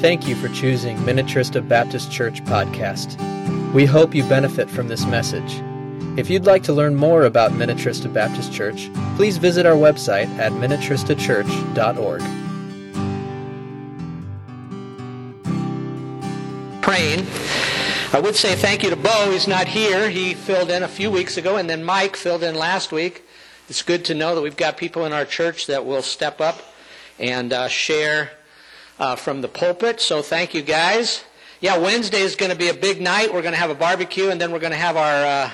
Thank you for choosing Minnetrista Baptist Church podcast. We hope you benefit from this message. If you'd like to learn more about Minnetrista Baptist Church, please visit our website at minnetristachurch.org. Praying. I would say thank you to Bo. He's not here. He filled in a few weeks ago, and then Mike filled in last week. It's good to know that we've got people in our church that will step up and uh, share uh, from the pulpit. So thank you guys. Yeah, Wednesday is going to be a big night. We're going to have a barbecue, and then we're going to have our uh,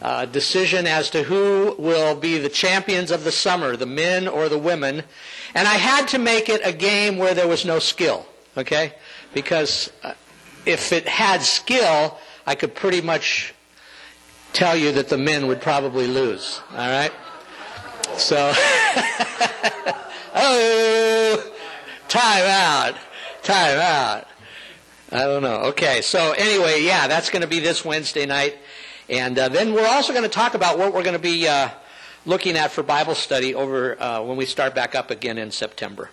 uh, decision as to who will be the champions of the summer, the men or the women. And I had to make it a game where there was no skill, okay? Because uh, if it had skill, I could pretty much tell you that the men would probably lose, all right? So, Time out. Time out. I don't know. Okay, so anyway, yeah, that's going to be this Wednesday night. And uh, then we're also going to talk about what we're going to be uh, looking at for Bible study over uh, when we start back up again in September.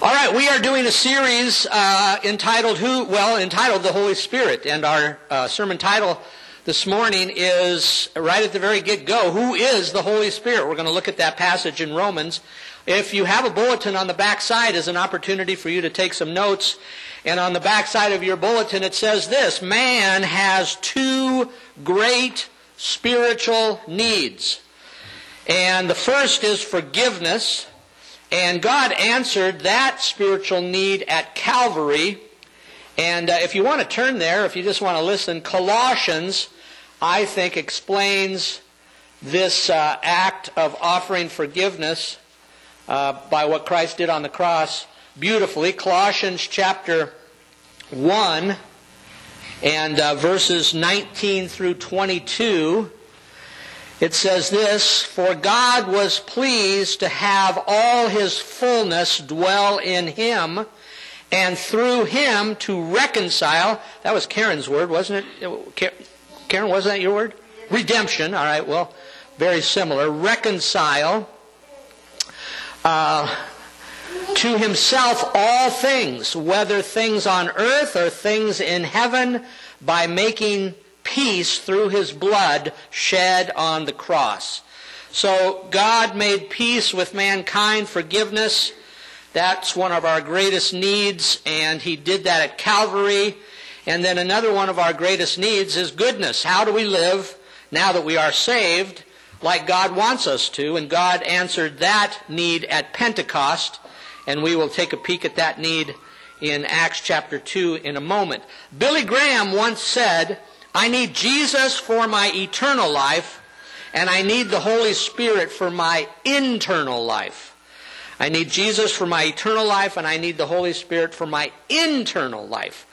All right, we are doing a series uh, entitled "Who?" Well, entitled "The Holy Spirit," and our uh, sermon title this morning is right at the very get-go. Who is the Holy Spirit? We're going to look at that passage in Romans if you have a bulletin on the back side is an opportunity for you to take some notes. And on the back side of your bulletin it says this, man has two great spiritual needs. And the first is forgiveness. And God answered that spiritual need at Calvary. And uh, if you want to turn there, if you just want to listen, Colossians, I think, explains this uh, act of offering forgiveness uh, by what Christ did on the cross beautifully. Colossians chapter 1 and uh, verses 19 through 22. It says this For God was pleased to have all his fullness dwell in him, and through him to reconcile. That was Karen's word, wasn't it? Karen, wasn't that your word? Redemption. All right, well, very similar. Reconcile uh, to himself all things, whether things on earth or things in heaven, by making peace through his blood shed on the cross. So God made peace with mankind, forgiveness. That's one of our greatest needs, and he did that at Calvary. And then another one of our greatest needs is goodness. How do we live now that we are saved? like God wants us to, and God answered that need at Pentecost, and we will take a peek at that need in Acts chapter 2 in a moment. Billy Graham once said, I need Jesus for my eternal life, and I need the Holy Spirit for my internal life. I need Jesus for my eternal life, and I need the Holy Spirit for my internal life.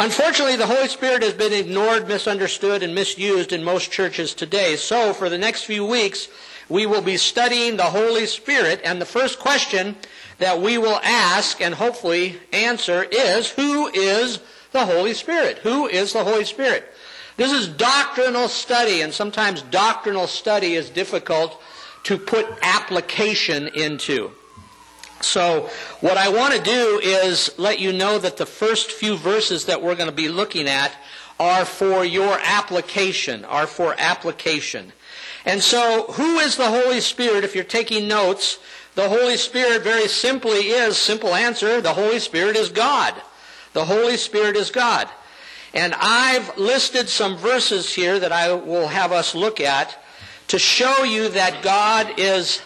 Unfortunately, the Holy Spirit has been ignored, misunderstood, and misused in most churches today. So, for the next few weeks, we will be studying the Holy Spirit, and the first question that we will ask and hopefully answer is, who is the Holy Spirit? Who is the Holy Spirit? This is doctrinal study, and sometimes doctrinal study is difficult to put application into. So, what I want to do is let you know that the first few verses that we're going to be looking at are for your application, are for application. And so, who is the Holy Spirit? If you're taking notes, the Holy Spirit very simply is, simple answer, the Holy Spirit is God. The Holy Spirit is God. And I've listed some verses here that I will have us look at to show you that God is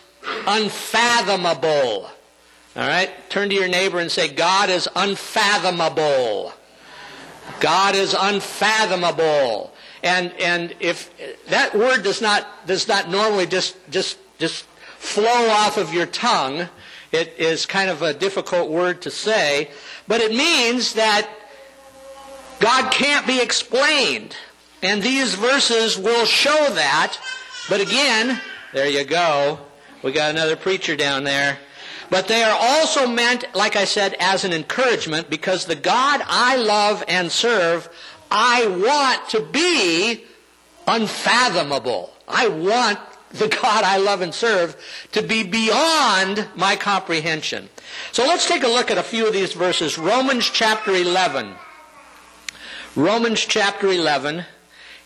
unfathomable. All right? Turn to your neighbor and say, God is unfathomable. God is unfathomable. And, and if that word does not, does not normally just, just, just flow off of your tongue, it is kind of a difficult word to say, but it means that God can't be explained. And these verses will show that. But again, there you go. We got another preacher down there. But they are also meant, like I said, as an encouragement because the God I love and serve, I want to be unfathomable. I want the God I love and serve to be beyond my comprehension. So let's take a look at a few of these verses. Romans chapter 11. Romans chapter 11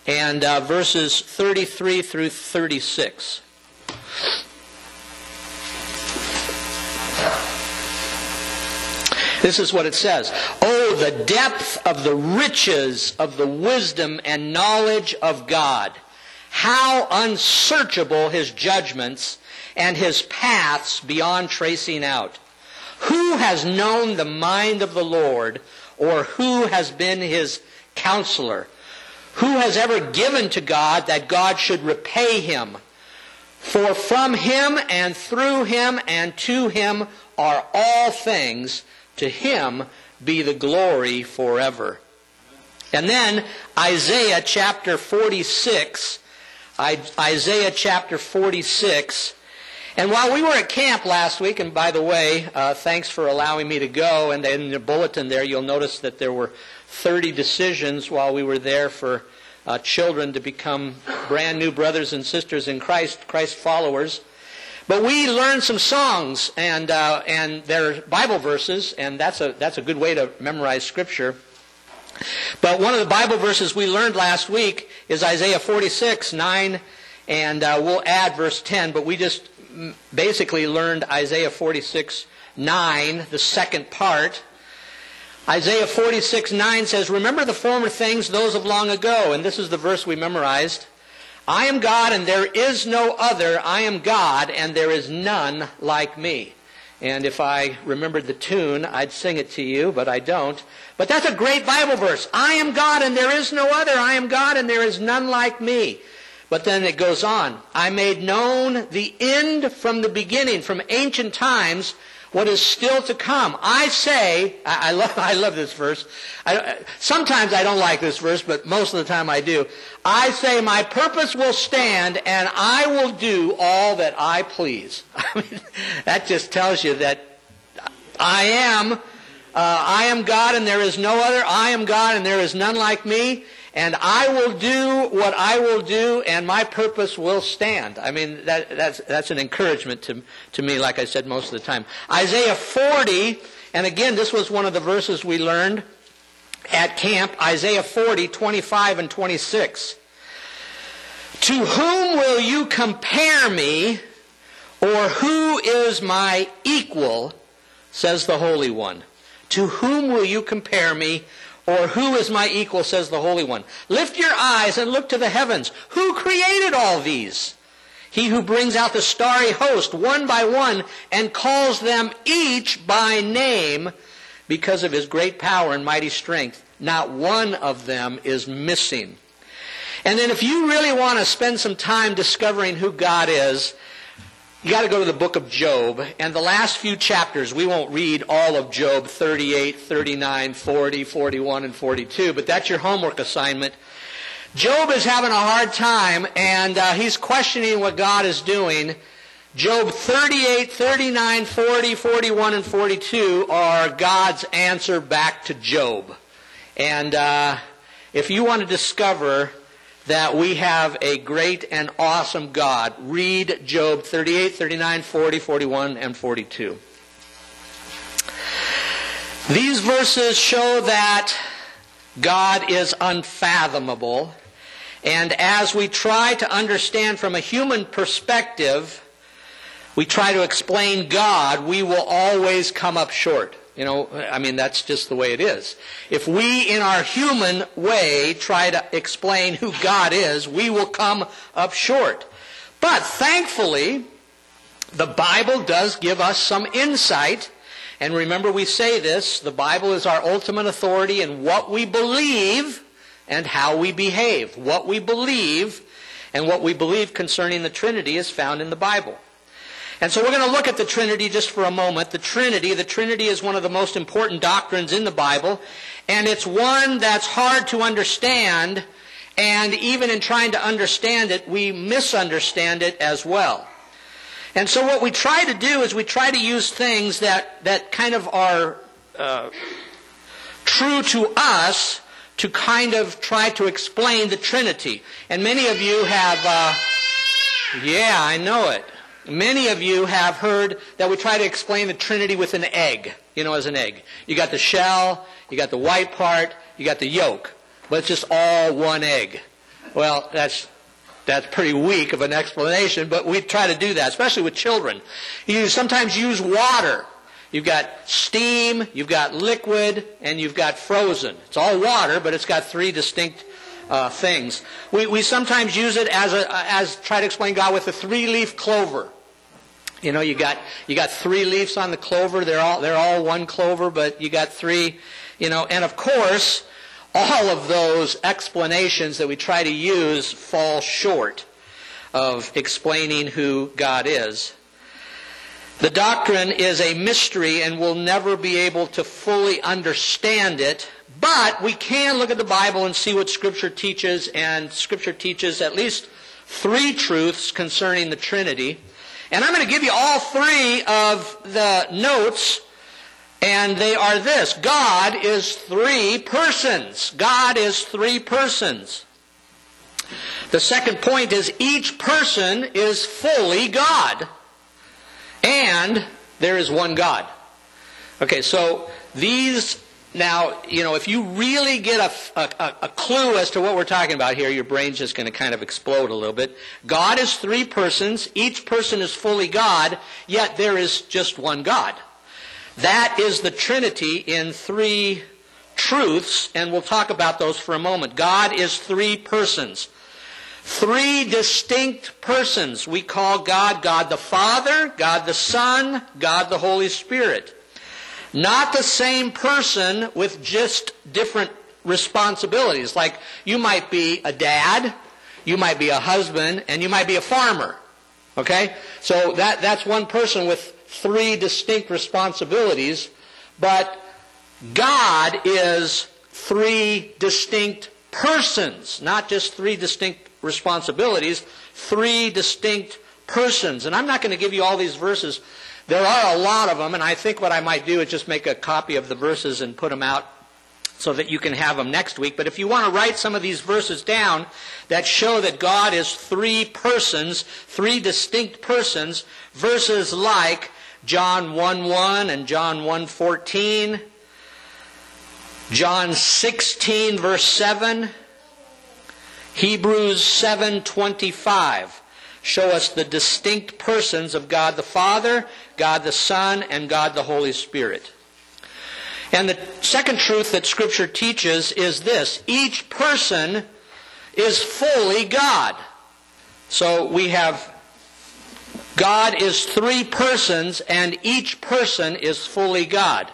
and uh, verses 33 through 36. This is what it says. Oh, the depth of the riches of the wisdom and knowledge of God. How unsearchable his judgments and his paths beyond tracing out. Who has known the mind of the Lord or who has been his counselor? Who has ever given to God that God should repay him? For from him and through him and to him are all things to him be the glory forever. And then Isaiah chapter 46, Isaiah chapter 46. And while we were at camp last week, and by the way, uh, thanks for allowing me to go, and in the bulletin there you'll notice that there were 30 decisions while we were there for uh, children to become brand new brothers and sisters in Christ, Christ followers. But we learned some songs and uh, and their Bible verses, and that's a that's a good way to memorize Scripture. But one of the Bible verses we learned last week is Isaiah 46 9, and uh, we'll add verse 10. But we just basically learned Isaiah 46 9, the second part. Isaiah 46 9 says, "Remember the former things, those of long ago." And this is the verse we memorized. I am God and there is no other. I am God and there is none like me. And if I remembered the tune, I'd sing it to you, but I don't. But that's a great Bible verse. I am God and there is no other. I am God and there is none like me. But then it goes on. I made known the end from the beginning, from ancient times, what is still to come. I say, I, I love, I love this verse. I, sometimes I don't like this verse, but most of the time I do. I say, my purpose will stand, and I will do all that I please. I mean, that just tells you that I am, uh, I am God, and there is no other. I am God, and there is none like me and I will do what I will do, and my purpose will stand. I mean, that, that's, that's an encouragement to, to me, like I said most of the time. Isaiah 40, and again, this was one of the verses we learned at camp, Isaiah 40, 25 and 26. To whom will you compare me, or who is my equal, says the Holy One. To whom will you compare me, or who is my equal, says the Holy One? Lift your eyes and look to the heavens. Who created all these? He who brings out the starry host one by one and calls them each by name because of his great power and mighty strength. Not one of them is missing. And then if you really want to spend some time discovering who God is, you got to go to the book of Job, and the last few chapters, we won't read all of Job 38, 39, 40, 41, and 42, but that's your homework assignment. Job is having a hard time, and uh, he's questioning what God is doing. Job 38, 39, 40, 41, and 42 are God's answer back to Job. And uh, if you want to discover that we have a great and awesome God. Read Job 38, 39, 40, 41, and 42. These verses show that God is unfathomable. And as we try to understand from a human perspective, we try to explain God, we will always come up short. You know, I mean, that's just the way it is. If we, in our human way, try to explain who God is, we will come up short. But thankfully, the Bible does give us some insight. And remember, we say this the Bible is our ultimate authority in what we believe and how we behave. What we believe and what we believe concerning the Trinity is found in the Bible. And so we're going to look at the Trinity just for a moment. The Trinity, the Trinity is one of the most important doctrines in the Bible, and it's one that's hard to understand, and even in trying to understand it, we misunderstand it as well. And so what we try to do is we try to use things that, that kind of are uh, true to us to kind of try to explain the Trinity. And many of you have... Uh, Yeah, I know it. Many of you have heard that we try to explain the Trinity with an egg, you know, as an egg. You got the shell, you got the white part, you got the yolk, but it's just all one egg. Well, that's that's pretty weak of an explanation, but we try to do that, especially with children. You sometimes use water. You've got steam, you've got liquid, and you've got frozen. It's all water, but it's got three distinct uh, things. We, we sometimes use it as a as try to explain God with a three leaf clover. You know, you got you got three leaves on the clover. They're all they're all one clover, but you got three. You know, and of course, all of those explanations that we try to use fall short of explaining who God is. The doctrine is a mystery and we'll never be able to fully understand it, but we can look at the Bible and see what Scripture teaches, and Scripture teaches at least three truths concerning the Trinity. And I'm going to give you all three of the notes, and they are this God is three persons. God is three persons. The second point is each person is fully God, and there is one God. Okay, so these now, you know, if you really get a, a, a, clue as to what we're talking about here, your brain's just going to kind of explode a little bit. God is three persons. Each person is fully God, yet there is just one God. That is the Trinity in three truths, and we'll talk about those for a moment. God is three persons. Three distinct persons. We call God God the Father, God the Son, God the Holy Spirit. Not the same person with just different responsibilities. Like you might be a dad, you might be a husband, and you might be a farmer. Okay? So that, that's one person with three distinct responsibilities, but God is three distinct persons, not just three distinct responsibilities, three distinct persons. And I'm not going to give you all these verses there are a lot of them, and I think what I might do is just make a copy of the verses and put them out so that you can have them next week. But if you want to write some of these verses down that show that God is three persons, three distinct persons, verses like John 1 1 and John 1 14, John 16 verse 7, Hebrews 7 25 show us the distinct persons of God the Father, God the Son, and God the Holy Spirit. And the second truth that Scripture teaches is this each person is fully God. So we have God is three persons, and each person is fully God.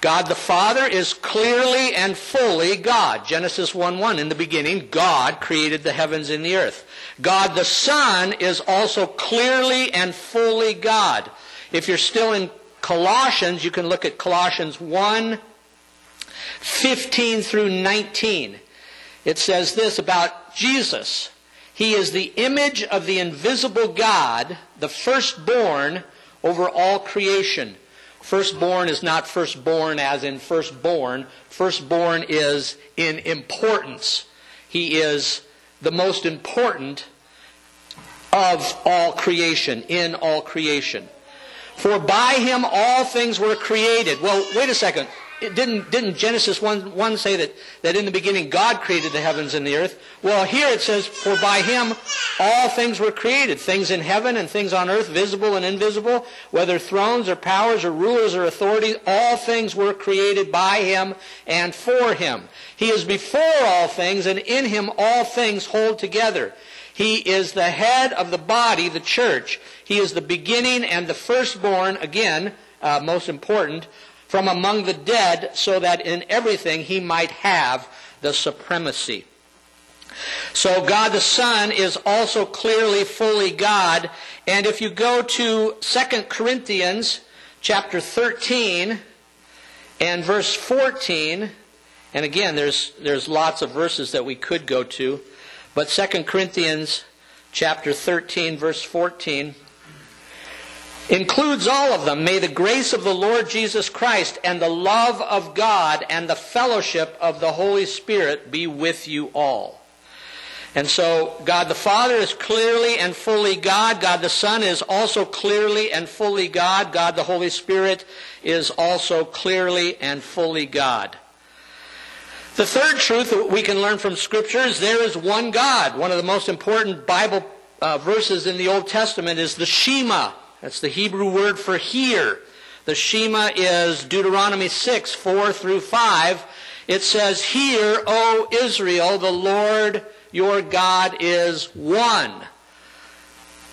God the Father is clearly and fully God. Genesis 1 1. In the beginning, God created the heavens and the earth. God the Son is also clearly and fully God. If you're still in Colossians, you can look at Colossians 1 15 through 19. It says this about Jesus. He is the image of the invisible God, the firstborn over all creation. Firstborn is not firstborn as in firstborn. Firstborn is in importance. He is the most important of all creation, in all creation. For by him all things were created. Well, wait a second. It didn't, didn't Genesis 1, 1 say that, that in the beginning God created the heavens and the earth? Well, here it says, For by him all things were created, things in heaven and things on earth, visible and invisible, whether thrones or powers or rulers or authorities, all things were created by him and for him. He is before all things, and in him all things hold together. He is the head of the body, the church. He is the beginning and the firstborn, again, uh, most important, from among the dead, so that in everything he might have the supremacy. So God the Son is also clearly fully God. And if you go to 2 Corinthians chapter 13 and verse 14, and again, there's, there's lots of verses that we could go to, but 2 Corinthians chapter 13 verse 14 includes all of them. May the grace of the Lord Jesus Christ and the love of God and the fellowship of the Holy Spirit be with you all. And so God the Father is clearly and fully God. God the Son is also clearly and fully God. God the Holy Spirit is also clearly and fully God. The third truth that we can learn from Scripture is there is one God. One of the most important Bible uh, verses in the Old Testament is the Shema. That's the Hebrew word for hear. The Shema is Deuteronomy 6, 4 through 5. It says, Hear, O Israel, the Lord your God is one.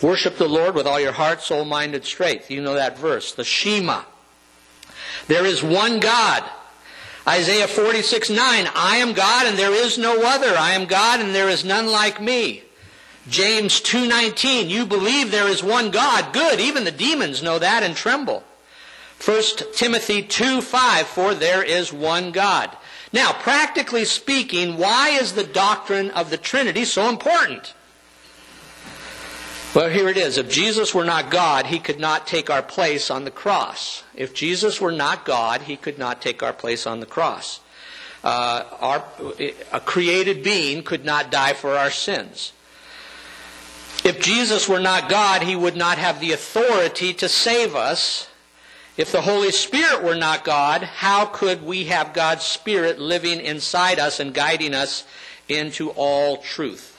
Worship the Lord with all your heart, soul, mind, and strength. You know that verse, the Shema. There is one God. Isaiah 46, 9. I am God and there is no other. I am God and there is none like me. James 2:19 You believe there is one God good even the demons know that and tremble 1 Timothy 2:5 For there is one God Now practically speaking why is the doctrine of the Trinity so important Well here it is if Jesus were not God he could not take our place on the cross If Jesus were not God he could not take our place on the cross uh, our, a created being could not die for our sins if Jesus were not God, he would not have the authority to save us. If the Holy Spirit were not God, how could we have God's Spirit living inside us and guiding us into all truth?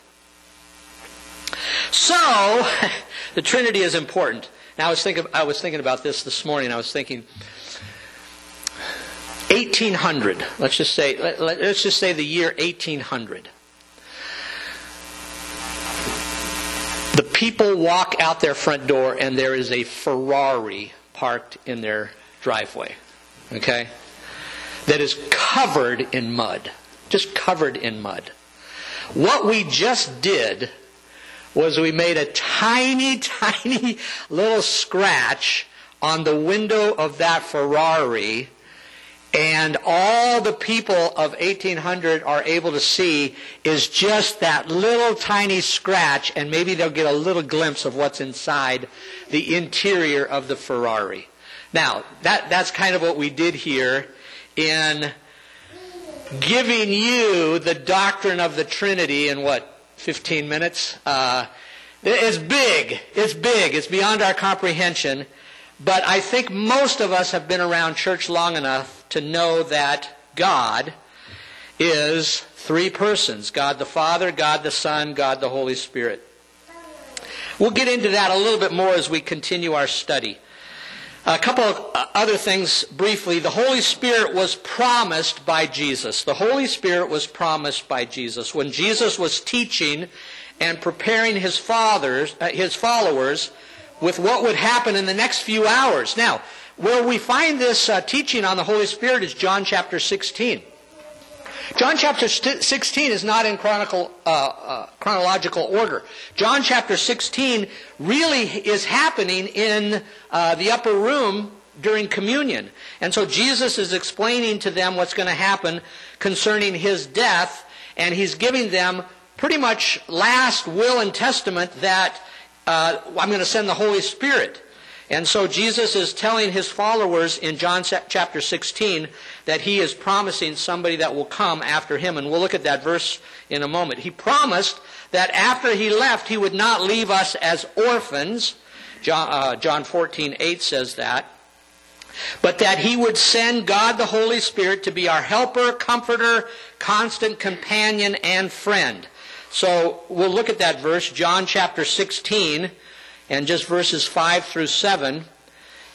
So, the Trinity is important. Now, I was thinking, I was thinking about this this morning. I was thinking, 1800. Let's just say, let, us just say the year 1800. The people walk out their front door and there is a Ferrari parked in their driveway. Okay? That is covered in mud. Just covered in mud. What we just did was we made a tiny, tiny little scratch on the window of that Ferrari and all the people of 1800 are able to see is just that little tiny scratch, and maybe they'll get a little glimpse of what's inside the interior of the Ferrari. Now, that, that's kind of what we did here in giving you the doctrine of the Trinity in what, 15 minutes? Uh, it's big. It's big. It's beyond our comprehension. But I think most of us have been around church long enough to know that God is three persons God the Father, God the Son, God the Holy Spirit. We'll get into that a little bit more as we continue our study. A couple of uh, other things briefly. The Holy Spirit was promised by Jesus. The Holy Spirit was promised by Jesus. When Jesus was teaching and preparing his, fathers, uh, his followers with what would happen in the next few hours. Now, where we find this uh, teaching on the Holy Spirit is John chapter 16. John chapter 16 is not in chronicle, uh, uh, chronological order. John chapter 16 really is happening in uh, the upper room during communion. And so Jesus is explaining to them what's going to happen concerning his death, and he's giving them pretty much last will and testament that uh, I'm going to send the Holy Spirit. And so Jesus is telling his followers in John chapter 16 that he is promising somebody that will come after him. And we'll look at that verse in a moment. He promised that after he left, he would not leave us as orphans. John, uh, John 14, 8 says that. But that he would send God the Holy Spirit to be our helper, comforter, constant companion, and friend. So we'll look at that verse, John chapter 16 and just verses 5 through 7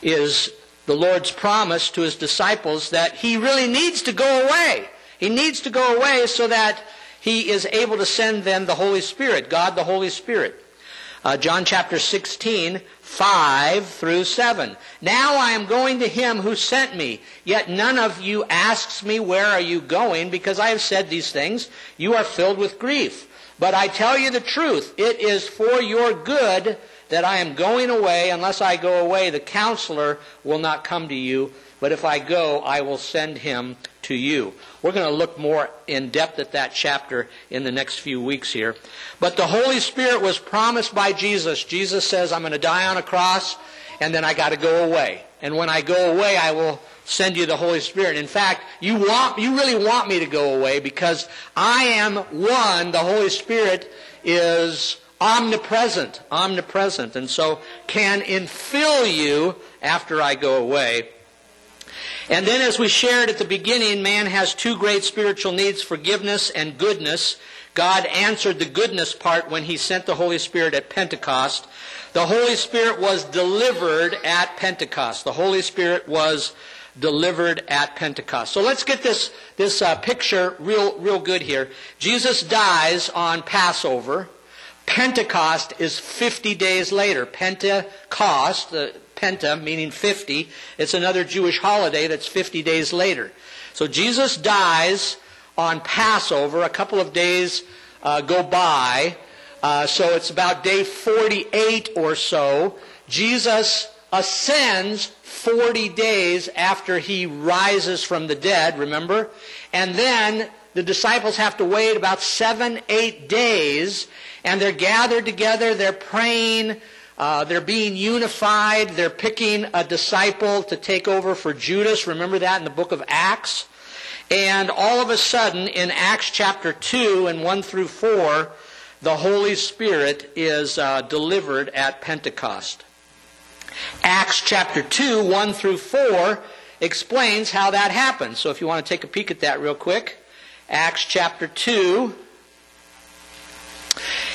is the Lord's promise to his disciples that he really needs to go away. He needs to go away so that he is able to send them the Holy Spirit, God the Holy Spirit. Uh, John chapter 16, 5 through 7. Now I am going to him who sent me, yet none of you asks me, Where are you going? Because I have said these things. You are filled with grief. But I tell you the truth, it is for your good that I am going away. Unless I go away, the counselor will not come to you. But if I go, I will send him to you. We're going to look more in depth at that chapter in the next few weeks here. But the Holy Spirit was promised by Jesus. Jesus says, I'm going to die on a cross, and then I got to go away. And when I go away, I will send you the Holy Spirit. In fact, you want, you really want me to go away because I am one, the Holy Spirit is omnipresent, omnipresent, and so can infill you after I go away. And then as we shared at the beginning, man has two great spiritual needs, forgiveness and goodness. God answered the goodness part when he sent the Holy Spirit at Pentecost. The Holy Spirit was delivered at Pentecost. The Holy Spirit was delivered at Pentecost. So let's get this, this uh, picture real, real good here. Jesus dies on Passover. Pentecost is 50 days later. Pentecost, the Penta meaning 50, it's another Jewish holiday that's 50 days later. So Jesus dies on Passover. A couple of days uh, go by. Uh, so it's about day 48 or so. Jesus ascends 40 days after he rises from the dead, remember? And then the disciples have to wait about seven, eight days, and they're gathered together, they're praying, uh, they're being unified, they're picking a disciple to take over for Judas. Remember that in the book of Acts? And all of a sudden, in Acts chapter 2 and 1 through 4, the Holy Spirit is uh, delivered at Pentecost. Acts chapter 2, 1 through 4 explains how that happened. So if you want to take a peek at that real quick, Acts chapter 2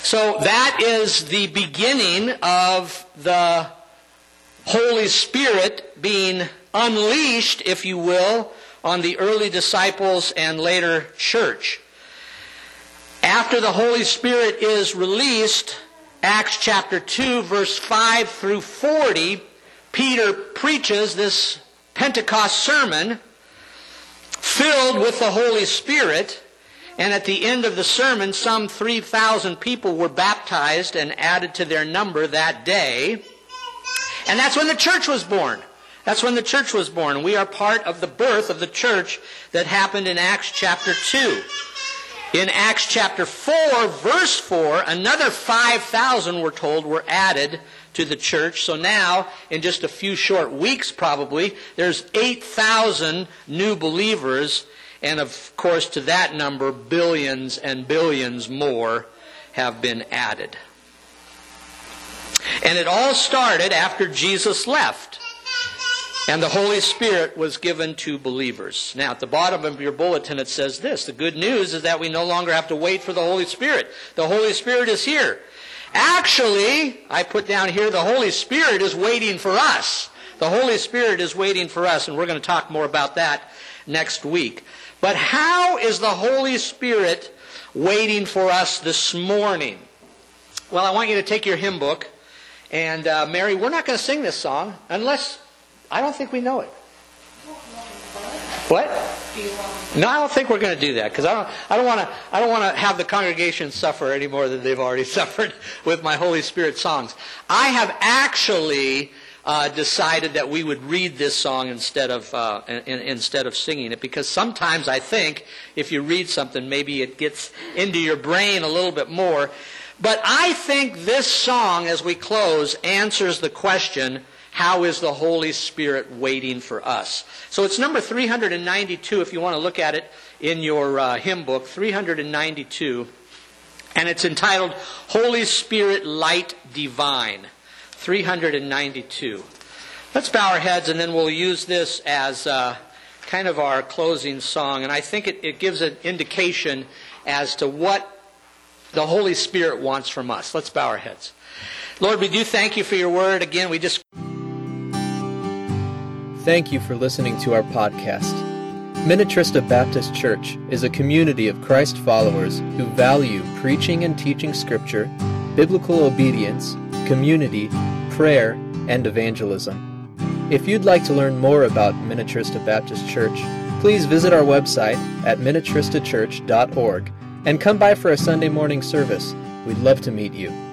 So that is the beginning of the Holy Spirit being unleashed, if you will, on the early disciples and later church. After the Holy Spirit is released, Acts chapter 2, verse 5 through 40, Peter preaches this Pentecost sermon filled with the Holy Spirit. And at the end of the sermon, some 3,000 people were baptized and added to their number that day. And that's when the church was born. That's when the church was born. We are part of the birth of the church that happened in Acts chapter 2. In Acts chapter 4, verse 4, another 5,000 we're told were added to the church. So now, in just a few short weeks probably, there's 8,000 new believers. And of course, to that number, billions and billions more have been added. And it all started after Jesus left. And the Holy Spirit was given to believers. Now, at the bottom of your bulletin, it says this. The good news is that we no longer have to wait for the Holy Spirit. The Holy Spirit is here. Actually, I put down here, the Holy Spirit is waiting for us. The Holy Spirit is waiting for us, and we're going to talk more about that next week. But how is the Holy Spirit waiting for us this morning? Well, I want you to take your hymn book, and uh, Mary, we're not going to sing this song unless I don't think we know it. What? No, I don't think we're going to do that because I don't. I don't want to. I don't want to have the congregation suffer any more than they've already suffered with my Holy Spirit songs. I have actually uh, decided that we would read this song instead of uh, in, instead of singing it because sometimes I think if you read something, maybe it gets into your brain a little bit more. But I think this song, as we close, answers the question how is the Holy Spirit waiting for us? So it's number 392 if you want to look at it in your uh, hymn book, 392. And it's entitled Holy Spirit Light Divine, 392. Let's bow our heads and then we'll use this as uh, kind of our closing song. And I think it, it gives an indication as to what the Holy Spirit wants from us. Let's bow our heads. Lord, we do thank you for your word. Again, we just. Thank you for listening to our podcast. Minnetrista Baptist Church is a community of Christ followers who value preaching and teaching Scripture, biblical obedience, community, prayer, and evangelism. If you'd like to learn more about Minnetrista Baptist Church, please visit our website at minnetristachurch.org and come by for a Sunday morning service. We'd love to meet you.